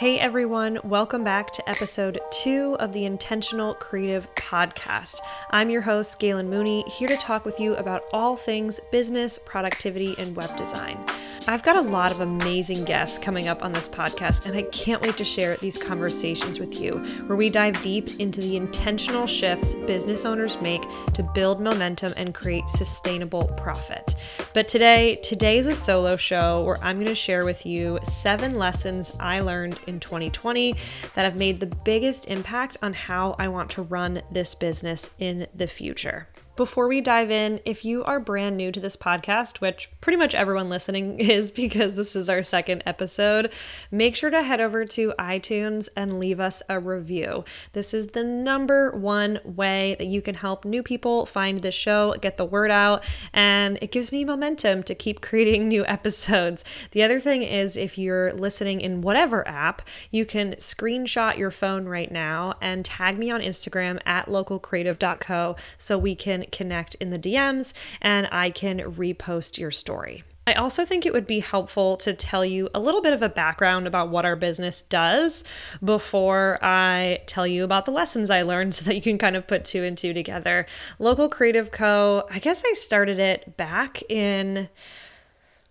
Hey everyone, welcome back to episode two of the Intentional Creative Podcast. I'm your host, Galen Mooney, here to talk with you about all things business, productivity, and web design. I've got a lot of amazing guests coming up on this podcast, and I can't wait to share these conversations with you, where we dive deep into the intentional shifts business owners make to build momentum and create sustainable profit. But today, today is a solo show where I'm going to share with you seven lessons I learned in 2020 that have made the biggest impact on how I want to run this business in the future. Before we dive in, if you are brand new to this podcast, which pretty much everyone listening is because this is our second episode, make sure to head over to iTunes and leave us a review. This is the number one way that you can help new people find the show, get the word out, and it gives me momentum to keep creating new episodes. The other thing is, if you're listening in whatever app, you can screenshot your phone right now and tag me on Instagram at localcreative.co so we can connect in the DMs and I can repost your story. I also think it would be helpful to tell you a little bit of a background about what our business does before I tell you about the lessons I learned so that you can kind of put two and two together. Local Creative Co., I guess I started it back in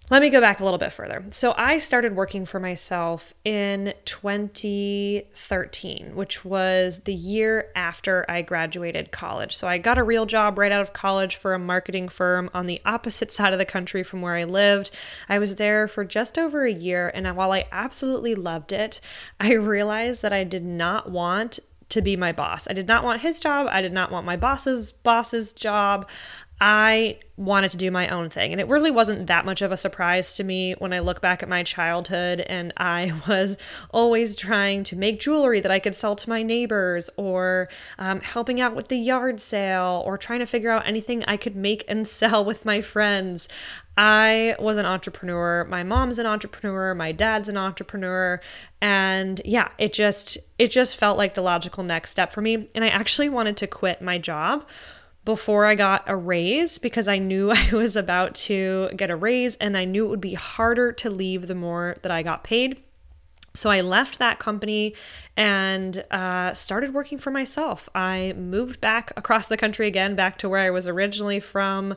let me go back a little bit further. So, I started working for myself in 2013, which was the year after I graduated college. So, I got a real job right out of college for a marketing firm on the opposite side of the country from where I lived. I was there for just over a year, and while I absolutely loved it, I realized that I did not want to be my boss. I did not want his job. I did not want my boss's boss's job. I wanted to do my own thing. And it really wasn't that much of a surprise to me when I look back at my childhood and I was always trying to make jewelry that I could sell to my neighbors or um, helping out with the yard sale or trying to figure out anything I could make and sell with my friends. I was an entrepreneur. My mom's an entrepreneur, my dad's an entrepreneur, and yeah, it just it just felt like the logical next step for me and I actually wanted to quit my job before I got a raise because I knew I was about to get a raise and I knew it would be harder to leave the more that I got paid. So I left that company and uh, started working for myself. I moved back across the country again, back to where I was originally from.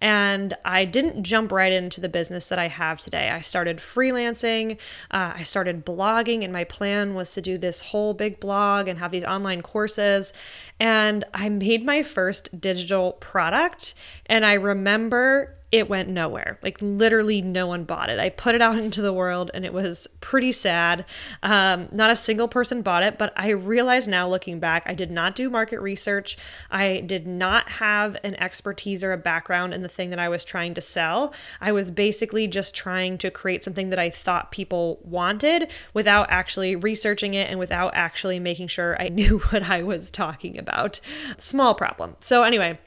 And I didn't jump right into the business that I have today. I started freelancing, uh, I started blogging, and my plan was to do this whole big blog and have these online courses. And I made my first digital product. And I remember it went nowhere. Like literally, no one bought it. I put it out into the world and it was pretty sad. Um, not a single person bought it, but I realize now looking back, I did not do market research. I did not have an expertise or a background in the thing that I was trying to sell. I was basically just trying to create something that I thought people wanted without actually researching it and without actually making sure I knew what I was talking about. Small problem. So, anyway,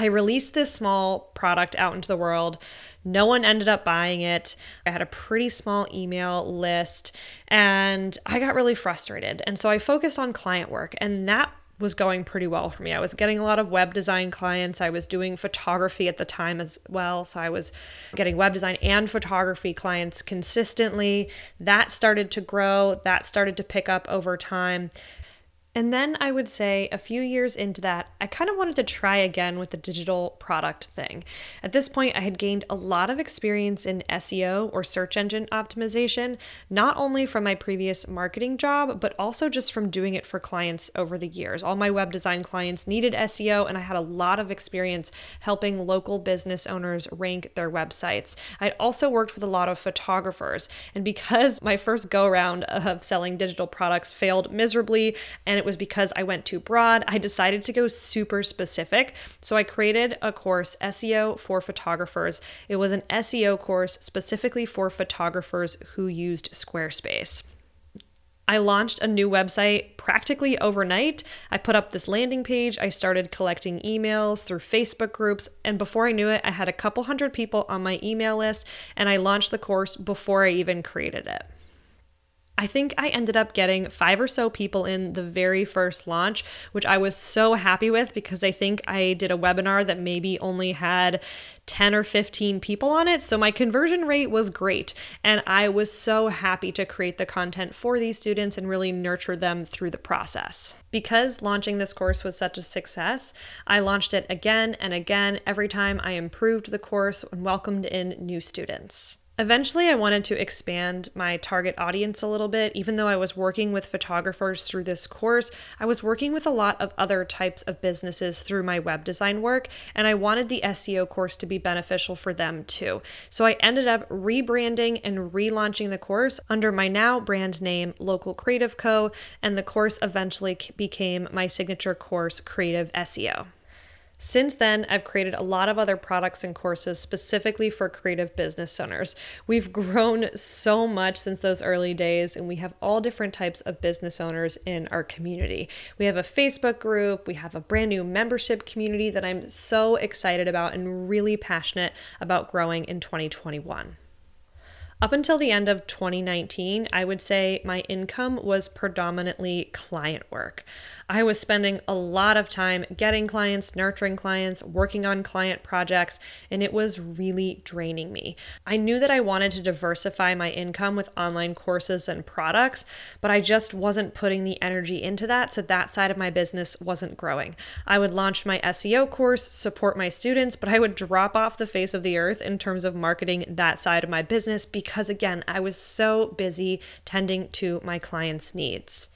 I released this small product out into the world. No one ended up buying it. I had a pretty small email list and I got really frustrated. And so I focused on client work, and that was going pretty well for me. I was getting a lot of web design clients. I was doing photography at the time as well. So I was getting web design and photography clients consistently. That started to grow, that started to pick up over time. And then I would say a few years into that, I kind of wanted to try again with the digital product thing. At this point, I had gained a lot of experience in SEO or search engine optimization, not only from my previous marketing job, but also just from doing it for clients over the years. All my web design clients needed SEO, and I had a lot of experience helping local business owners rank their websites. I'd also worked with a lot of photographers, and because my first go round of selling digital products failed miserably and it was because I went too broad. I decided to go super specific. So I created a course, SEO for photographers. It was an SEO course specifically for photographers who used Squarespace. I launched a new website practically overnight. I put up this landing page. I started collecting emails through Facebook groups. And before I knew it, I had a couple hundred people on my email list. And I launched the course before I even created it. I think I ended up getting five or so people in the very first launch, which I was so happy with because I think I did a webinar that maybe only had 10 or 15 people on it. So my conversion rate was great. And I was so happy to create the content for these students and really nurture them through the process. Because launching this course was such a success, I launched it again and again every time I improved the course and welcomed in new students. Eventually, I wanted to expand my target audience a little bit. Even though I was working with photographers through this course, I was working with a lot of other types of businesses through my web design work, and I wanted the SEO course to be beneficial for them too. So I ended up rebranding and relaunching the course under my now brand name, Local Creative Co., and the course eventually became my signature course, Creative SEO. Since then, I've created a lot of other products and courses specifically for creative business owners. We've grown so much since those early days, and we have all different types of business owners in our community. We have a Facebook group, we have a brand new membership community that I'm so excited about and really passionate about growing in 2021. Up until the end of 2019, I would say my income was predominantly client work. I was spending a lot of time getting clients, nurturing clients, working on client projects, and it was really draining me. I knew that I wanted to diversify my income with online courses and products, but I just wasn't putting the energy into that, so that side of my business wasn't growing. I would launch my SEO course, support my students, but I would drop off the face of the earth in terms of marketing that side of my business because because, again, I was so busy tending to my clients' needs.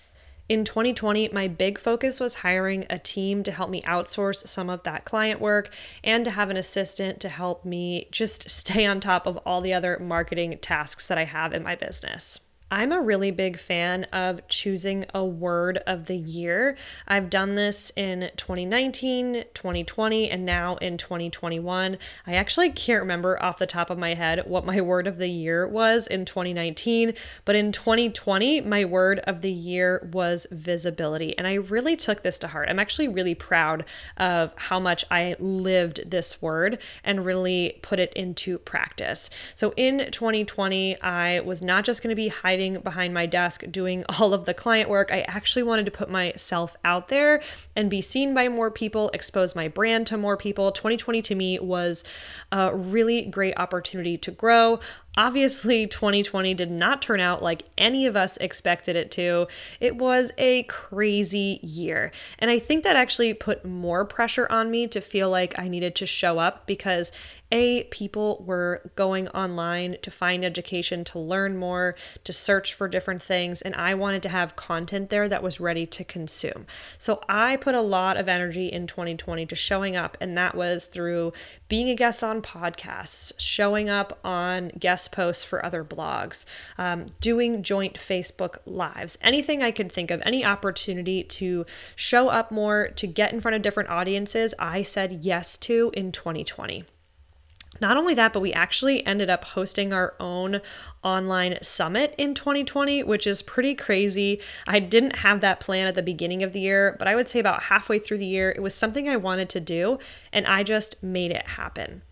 In 2020, my big focus was hiring a team to help me outsource some of that client work and to have an assistant to help me just stay on top of all the other marketing tasks that I have in my business. I'm a really big fan of choosing a word of the year. I've done this in 2019, 2020, and now in 2021. I actually can't remember off the top of my head what my word of the year was in 2019, but in 2020, my word of the year was visibility. And I really took this to heart. I'm actually really proud of how much I lived this word and really put it into practice. So in 2020, I was not just going to be behind my desk doing all of the client work. I actually wanted to put myself out there and be seen by more people, expose my brand to more people. 2020 to me was a really great opportunity to grow. Obviously, 2020 did not turn out like any of us expected it to. It was a crazy year. And I think that actually put more pressure on me to feel like I needed to show up because A, people were going online to find education, to learn more, to search for different things. And I wanted to have content there that was ready to consume. So I put a lot of energy in 2020 to showing up. And that was through being a guest on podcasts, showing up on guest guest posts for other blogs, um, doing joint Facebook lives, anything I could think of, any opportunity to show up more, to get in front of different audiences, I said yes to in 2020. Not only that, but we actually ended up hosting our own online summit in 2020, which is pretty crazy. I didn't have that plan at the beginning of the year, but I would say about halfway through the year, it was something I wanted to do, and I just made it happen.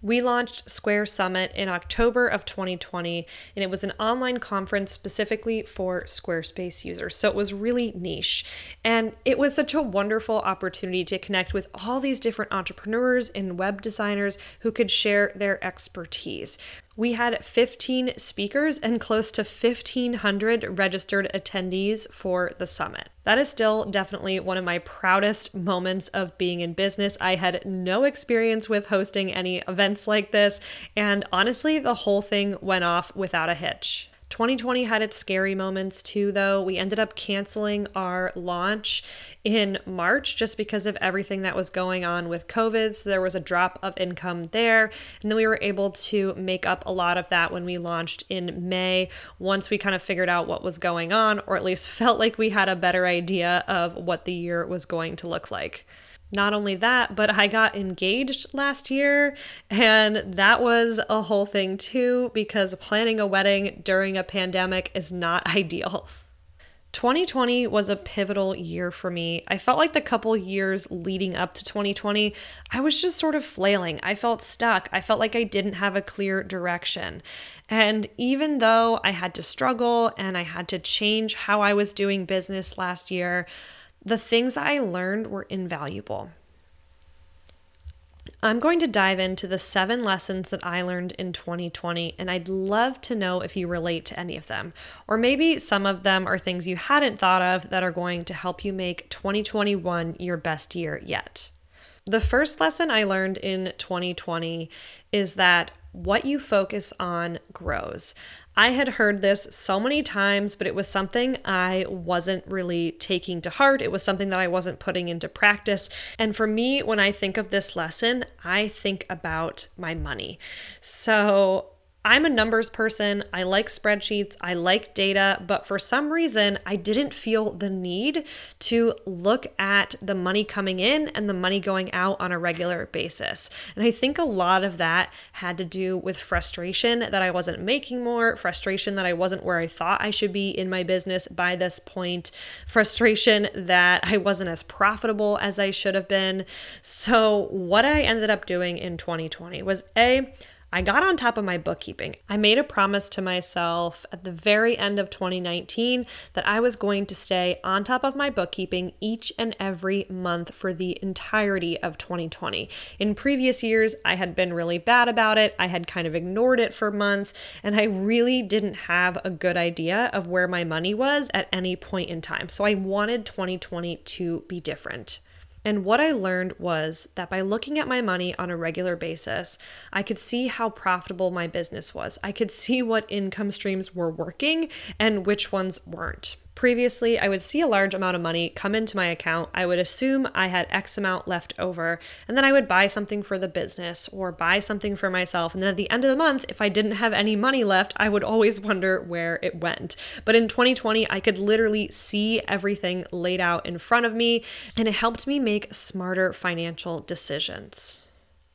We launched Square Summit in October of 2020, and it was an online conference specifically for Squarespace users. So it was really niche. And it was such a wonderful opportunity to connect with all these different entrepreneurs and web designers who could share their expertise. We had 15 speakers and close to 1,500 registered attendees for the summit. That is still definitely one of my proudest moments of being in business. I had no experience with hosting any events like this, and honestly, the whole thing went off without a hitch. 2020 had its scary moments too, though. We ended up canceling our launch in March just because of everything that was going on with COVID. So there was a drop of income there. And then we were able to make up a lot of that when we launched in May once we kind of figured out what was going on, or at least felt like we had a better idea of what the year was going to look like. Not only that, but I got engaged last year, and that was a whole thing too because planning a wedding during a pandemic is not ideal. 2020 was a pivotal year for me. I felt like the couple years leading up to 2020, I was just sort of flailing. I felt stuck. I felt like I didn't have a clear direction. And even though I had to struggle and I had to change how I was doing business last year, the things I learned were invaluable. I'm going to dive into the seven lessons that I learned in 2020, and I'd love to know if you relate to any of them. Or maybe some of them are things you hadn't thought of that are going to help you make 2021 your best year yet. The first lesson I learned in 2020 is that what you focus on grows. I had heard this so many times, but it was something I wasn't really taking to heart. It was something that I wasn't putting into practice. And for me, when I think of this lesson, I think about my money. So I'm a numbers person. I like spreadsheets. I like data, but for some reason, I didn't feel the need to look at the money coming in and the money going out on a regular basis. And I think a lot of that had to do with frustration that I wasn't making more, frustration that I wasn't where I thought I should be in my business by this point, frustration that I wasn't as profitable as I should have been. So, what I ended up doing in 2020 was A, I got on top of my bookkeeping. I made a promise to myself at the very end of 2019 that I was going to stay on top of my bookkeeping each and every month for the entirety of 2020. In previous years, I had been really bad about it. I had kind of ignored it for months, and I really didn't have a good idea of where my money was at any point in time. So I wanted 2020 to be different. And what I learned was that by looking at my money on a regular basis, I could see how profitable my business was. I could see what income streams were working and which ones weren't. Previously, I would see a large amount of money come into my account. I would assume I had X amount left over, and then I would buy something for the business or buy something for myself. And then at the end of the month, if I didn't have any money left, I would always wonder where it went. But in 2020, I could literally see everything laid out in front of me, and it helped me make smarter financial decisions.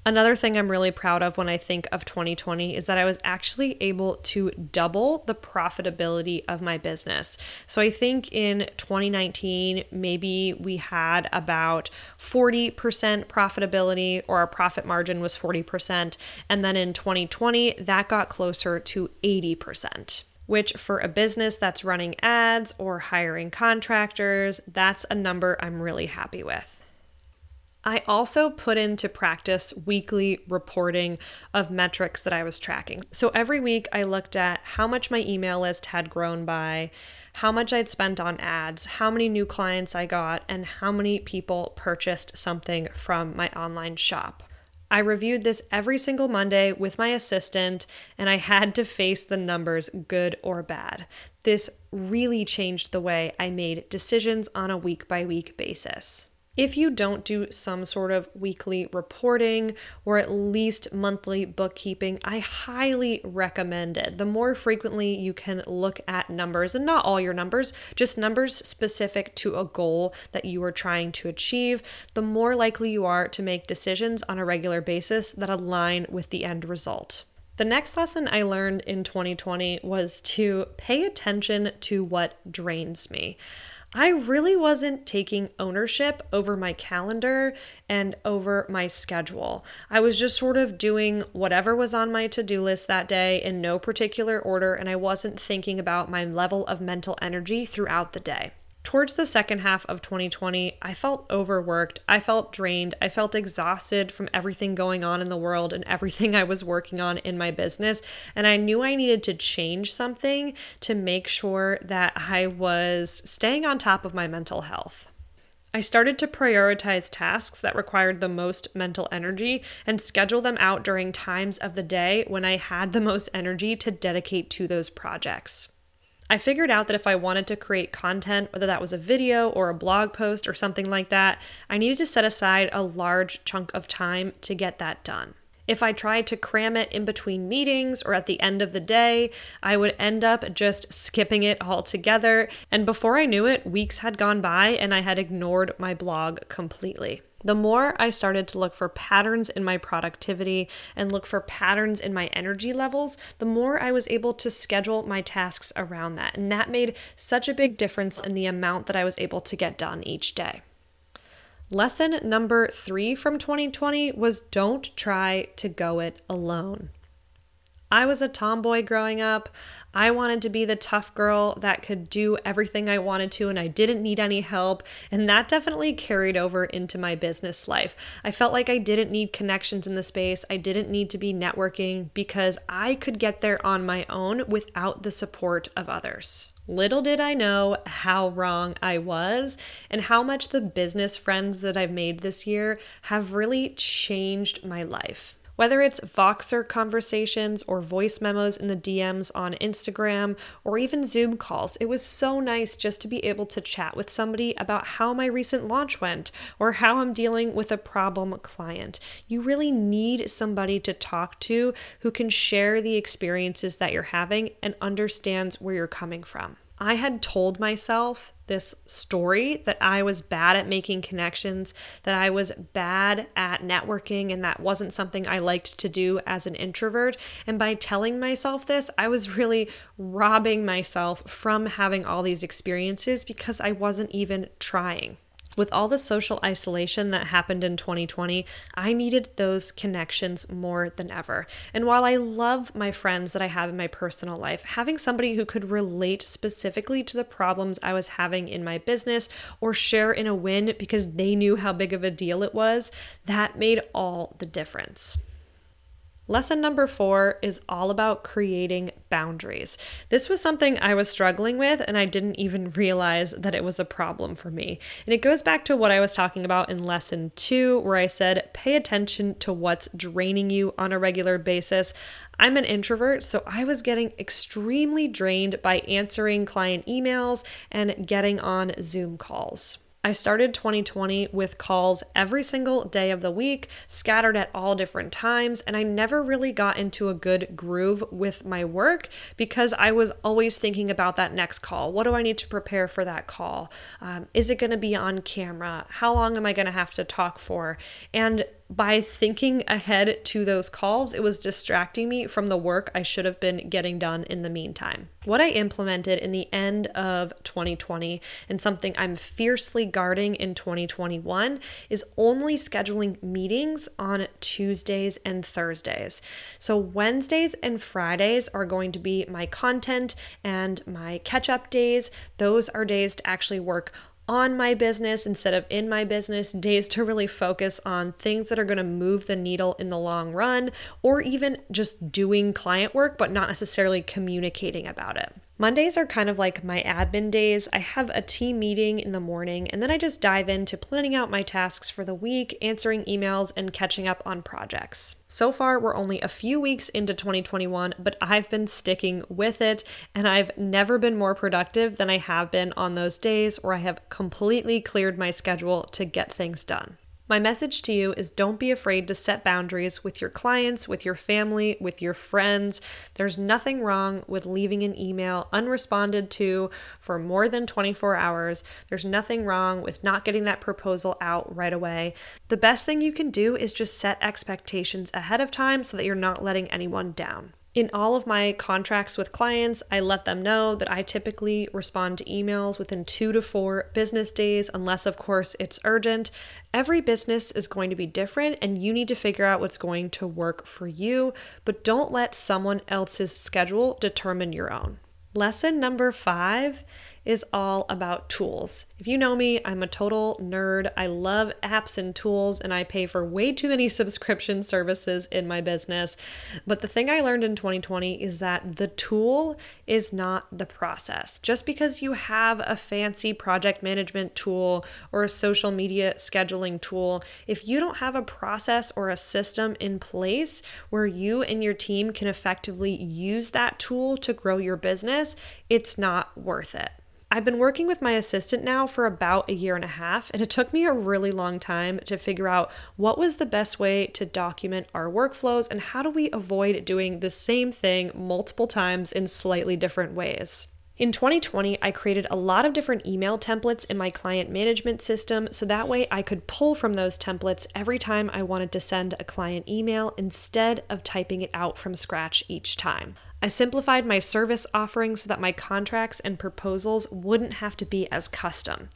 Another thing I'm really proud of when I think of 2020 is that I was actually able to double the profitability of my business. So I think in 2019, maybe we had about 40% profitability or our profit margin was 40%. And then in 2020, that got closer to 80% which for a business that's running ads or hiring contractors, that's a number I'm really happy with. I also put into practice weekly reporting of metrics that I was tracking. So every week I looked at how much my email list had grown by, how much I'd spent on ads, how many new clients I got, and how many people purchased something from my online shop. I reviewed this every single Monday with my assistant, and I had to face the numbers, good or bad. This really changed the way I made decisions on a week by week basis. If you don't do some sort of weekly reporting or at least monthly bookkeeping, I highly recommend it. The more frequently you can look at numbers, and not all your numbers, just numbers specific to a goal that you are trying to achieve, the more likely you are to make decisions on a regular basis that align with the end result. The next lesson I learned in 2020 was to pay attention to what drains me. I really wasn't taking ownership over my calendar and over my schedule. I was just sort of doing whatever was on my to do list that day in no particular order, and I wasn't thinking about my level of mental energy throughout the day. Towards the second half of 2020, I felt overworked. I felt drained. I felt exhausted from everything going on in the world and everything I was working on in my business. And I knew I needed to change something to make sure that I was staying on top of my mental health. I started to prioritize tasks that required the most mental energy and schedule them out during times of the day when I had the most energy to dedicate to those projects. I figured out that if I wanted to create content, whether that was a video or a blog post or something like that, I needed to set aside a large chunk of time to get that done. If I tried to cram it in between meetings or at the end of the day, I would end up just skipping it altogether. And before I knew it, weeks had gone by and I had ignored my blog completely. The more I started to look for patterns in my productivity and look for patterns in my energy levels, the more I was able to schedule my tasks around that. And that made such a big difference in the amount that I was able to get done each day. Lesson number three from 2020 was don't try to go it alone. I was a tomboy growing up. I wanted to be the tough girl that could do everything I wanted to, and I didn't need any help. And that definitely carried over into my business life. I felt like I didn't need connections in the space, I didn't need to be networking because I could get there on my own without the support of others. Little did I know how wrong I was and how much the business friends that I've made this year have really changed my life. Whether it's Voxer conversations or voice memos in the DMs on Instagram or even Zoom calls, it was so nice just to be able to chat with somebody about how my recent launch went or how I'm dealing with a problem client. You really need somebody to talk to who can share the experiences that you're having and understands where you're coming from. I had told myself this story that I was bad at making connections, that I was bad at networking, and that wasn't something I liked to do as an introvert. And by telling myself this, I was really robbing myself from having all these experiences because I wasn't even trying with all the social isolation that happened in 2020, I needed those connections more than ever. And while I love my friends that I have in my personal life, having somebody who could relate specifically to the problems I was having in my business or share in a win because they knew how big of a deal it was, that made all the difference. Lesson number four is all about creating boundaries. This was something I was struggling with, and I didn't even realize that it was a problem for me. And it goes back to what I was talking about in lesson two, where I said, pay attention to what's draining you on a regular basis. I'm an introvert, so I was getting extremely drained by answering client emails and getting on Zoom calls. I started 2020 with calls every single day of the week, scattered at all different times, and I never really got into a good groove with my work because I was always thinking about that next call. What do I need to prepare for that call? Um, is it going to be on camera? How long am I going to have to talk for? And by thinking ahead to those calls, it was distracting me from the work I should have been getting done in the meantime. What I implemented in the end of 2020 and something I'm fiercely guarding in 2021 is only scheduling meetings on Tuesdays and Thursdays. So, Wednesdays and Fridays are going to be my content and my catch up days. Those are days to actually work on my business instead of in my business, days to really focus on things that are going to move the needle in the long run, or even just doing client work, but not necessarily communicating about it. Mondays are kind of like my admin days. I have a team meeting in the morning, and then I just dive into planning out my tasks for the week, answering emails, and catching up on projects. So far, we're only a few weeks into 2021, but I've been sticking with it, and I've never been more productive than I have been on those days where I have completely cleared my schedule to get things done. My message to you is don't be afraid to set boundaries with your clients, with your family, with your friends. There's nothing wrong with leaving an email unresponded to for more than 24 hours. There's nothing wrong with not getting that proposal out right away. The best thing you can do is just set expectations ahead of time so that you're not letting anyone down. In all of my contracts with clients, I let them know that I typically respond to emails within two to four business days, unless, of course, it's urgent. Every business is going to be different, and you need to figure out what's going to work for you, but don't let someone else's schedule determine your own. Lesson number five is all about tools. If you know me, I'm a total nerd. I love apps and tools, and I pay for way too many subscription services in my business. But the thing I learned in 2020 is that the tool is not the process. Just because you have a fancy project management tool or a social media scheduling tool, if you don't have a process or a system in place where you and your team can effectively use that tool to grow your business, it's not worth it. I've been working with my assistant now for about a year and a half, and it took me a really long time to figure out what was the best way to document our workflows and how do we avoid doing the same thing multiple times in slightly different ways. In 2020, I created a lot of different email templates in my client management system so that way I could pull from those templates every time I wanted to send a client email instead of typing it out from scratch each time. I simplified my service offerings so that my contracts and proposals wouldn't have to be as custom.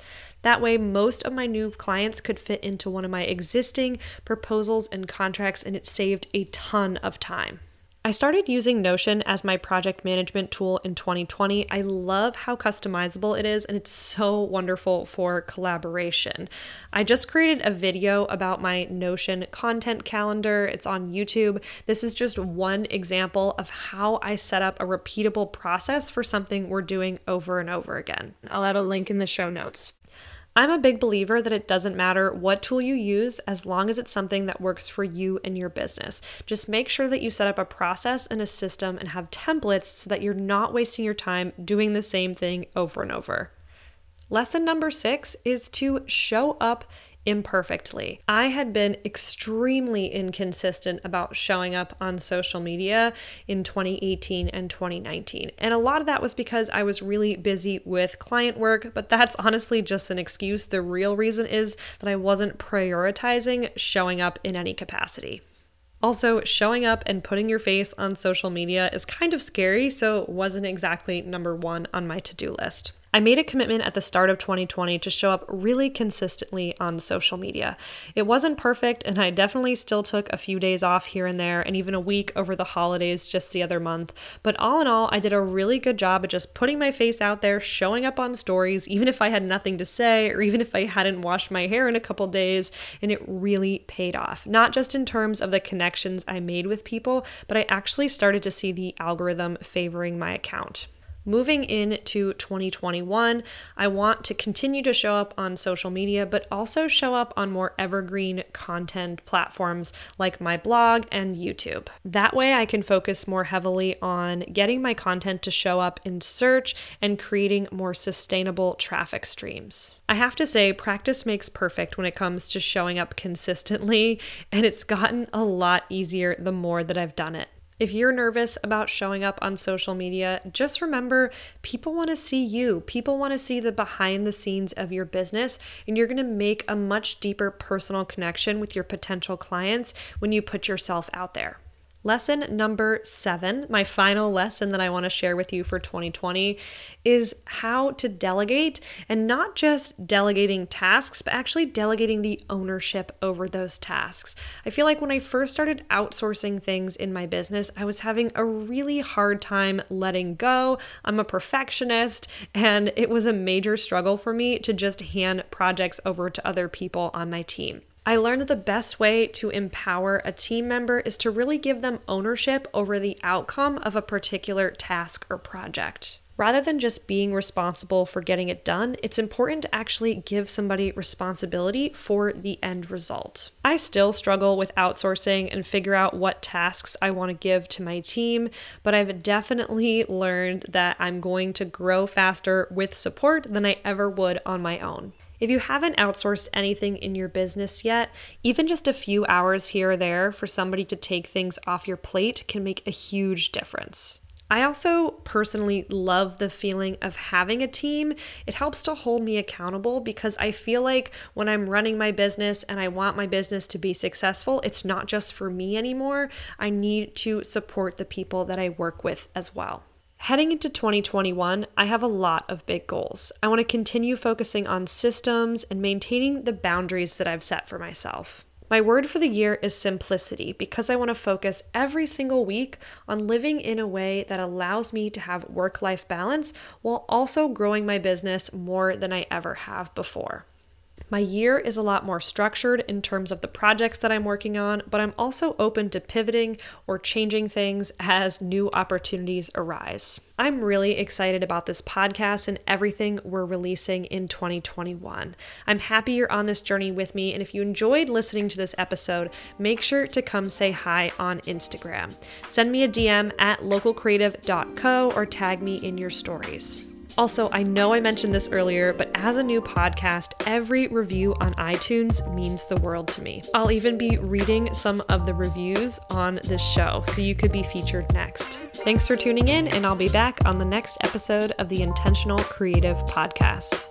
That way, most of my new clients could fit into one of my existing proposals and contracts, and it saved a ton of time. I started using Notion as my project management tool in 2020. I love how customizable it is, and it's so wonderful for collaboration. I just created a video about my Notion content calendar. It's on YouTube. This is just one example of how I set up a repeatable process for something we're doing over and over again. I'll add a link in the show notes. I'm a big believer that it doesn't matter what tool you use as long as it's something that works for you and your business. Just make sure that you set up a process and a system and have templates so that you're not wasting your time doing the same thing over and over. Lesson number six is to show up imperfectly. I had been extremely inconsistent about showing up on social media in 2018 and 2019. And a lot of that was because I was really busy with client work, but that's honestly just an excuse. The real reason is that I wasn't prioritizing showing up in any capacity. Also, showing up and putting your face on social media is kind of scary, so wasn't exactly number one on my to do list. I made a commitment at the start of 2020 to show up really consistently on social media. It wasn't perfect, and I definitely still took a few days off here and there, and even a week over the holidays just the other month. But all in all, I did a really good job of just putting my face out there, showing up on stories, even if I had nothing to say, or even if I hadn't washed my hair in a couple days, and it really paid off. Not just in terms of the connections I made with people, but I actually started to see the algorithm favoring my account. Moving into 2021, I want to continue to show up on social media, but also show up on more evergreen content platforms like my blog and YouTube. That way, I can focus more heavily on getting my content to show up in search and creating more sustainable traffic streams. I have to say, practice makes perfect when it comes to showing up consistently, and it's gotten a lot easier the more that I've done it. If you're nervous about showing up on social media, just remember people want to see you. People want to see the behind the scenes of your business, and you're going to make a much deeper personal connection with your potential clients when you put yourself out there. Lesson number seven, my final lesson that I want to share with you for 2020, is how to delegate and not just delegating tasks, but actually delegating the ownership over those tasks. I feel like when I first started outsourcing things in my business, I was having a really hard time letting go. I'm a perfectionist, and it was a major struggle for me to just hand projects over to other people on my team. I learned that the best way to empower a team member is to really give them ownership over the outcome of a particular task or project. Rather than just being responsible for getting it done, it's important to actually give somebody responsibility for the end result. I still struggle with outsourcing and figure out what tasks I want to give to my team, but I've definitely learned that I'm going to grow faster with support than I ever would on my own. If you haven't outsourced anything in your business yet, even just a few hours here or there for somebody to take things off your plate can make a huge difference. I also personally love the feeling of having a team. It helps to hold me accountable because I feel like when I'm running my business and I want my business to be successful, it's not just for me anymore. I need to support the people that I work with as well. Heading into 2021, I have a lot of big goals. I want to continue focusing on systems and maintaining the boundaries that I've set for myself. My word for the year is simplicity because I want to focus every single week on living in a way that allows me to have work life balance while also growing my business more than I ever have before. My year is a lot more structured in terms of the projects that I'm working on, but I'm also open to pivoting or changing things as new opportunities arise. I'm really excited about this podcast and everything we're releasing in 2021. I'm happy you're on this journey with me, and if you enjoyed listening to this episode, make sure to come say hi on Instagram. Send me a DM at localcreative.co or tag me in your stories. Also, I know I mentioned this earlier, but as a new podcast, every review on iTunes means the world to me. I'll even be reading some of the reviews on this show, so you could be featured next. Thanks for tuning in, and I'll be back on the next episode of the Intentional Creative Podcast.